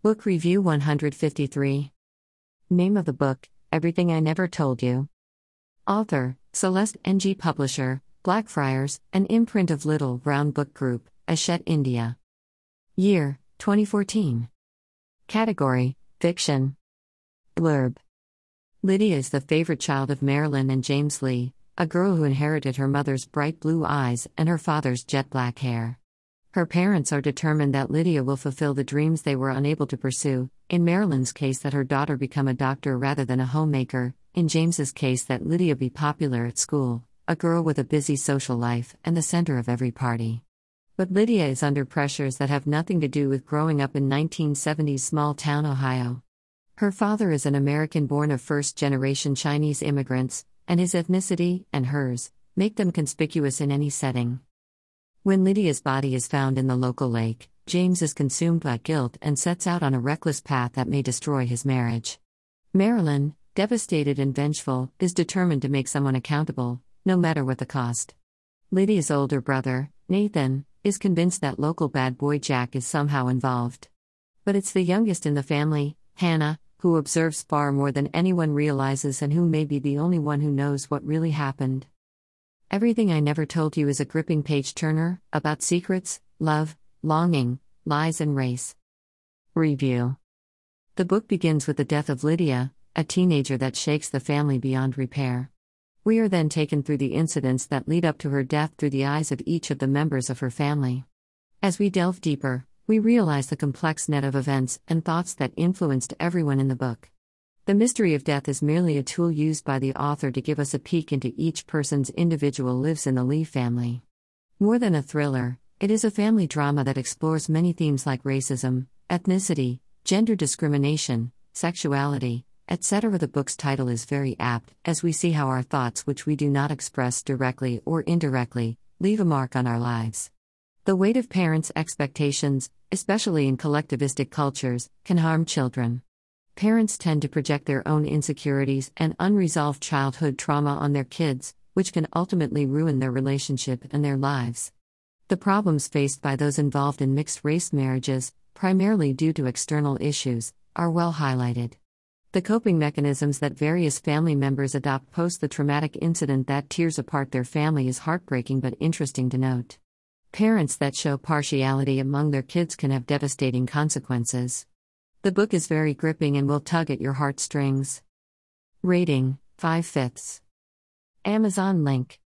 Book Review 153. Name of the book Everything I Never Told You. Author Celeste NG Publisher, Blackfriars, an imprint of Little Brown Book Group, Hachette, India. Year 2014. Category Fiction. Blurb Lydia is the favorite child of Marilyn and James Lee, a girl who inherited her mother's bright blue eyes and her father's jet black hair. Her parents are determined that Lydia will fulfill the dreams they were unable to pursue, in Marilyn's case, that her daughter become a doctor rather than a homemaker, in James's case, that Lydia be popular at school, a girl with a busy social life, and the center of every party. But Lydia is under pressures that have nothing to do with growing up in 1970s small town Ohio. Her father is an American born of first generation Chinese immigrants, and his ethnicity, and hers, make them conspicuous in any setting. When Lydia's body is found in the local lake, James is consumed by guilt and sets out on a reckless path that may destroy his marriage. Marilyn, devastated and vengeful, is determined to make someone accountable, no matter what the cost. Lydia's older brother, Nathan, is convinced that local bad boy Jack is somehow involved. But it's the youngest in the family, Hannah, who observes far more than anyone realizes and who may be the only one who knows what really happened. Everything I Never Told You is a gripping page turner about secrets, love, longing, lies, and race. Review The book begins with the death of Lydia, a teenager that shakes the family beyond repair. We are then taken through the incidents that lead up to her death through the eyes of each of the members of her family. As we delve deeper, we realize the complex net of events and thoughts that influenced everyone in the book. The mystery of death is merely a tool used by the author to give us a peek into each person's individual lives in the Lee family. More than a thriller, it is a family drama that explores many themes like racism, ethnicity, gender discrimination, sexuality, etc. The book's title is very apt, as we see how our thoughts, which we do not express directly or indirectly, leave a mark on our lives. The weight of parents' expectations, especially in collectivistic cultures, can harm children. Parents tend to project their own insecurities and unresolved childhood trauma on their kids, which can ultimately ruin their relationship and their lives. The problems faced by those involved in mixed race marriages, primarily due to external issues, are well highlighted. The coping mechanisms that various family members adopt post the traumatic incident that tears apart their family is heartbreaking but interesting to note. Parents that show partiality among their kids can have devastating consequences. The book is very gripping and will tug at your heartstrings. Rating 5 fifths. Amazon link.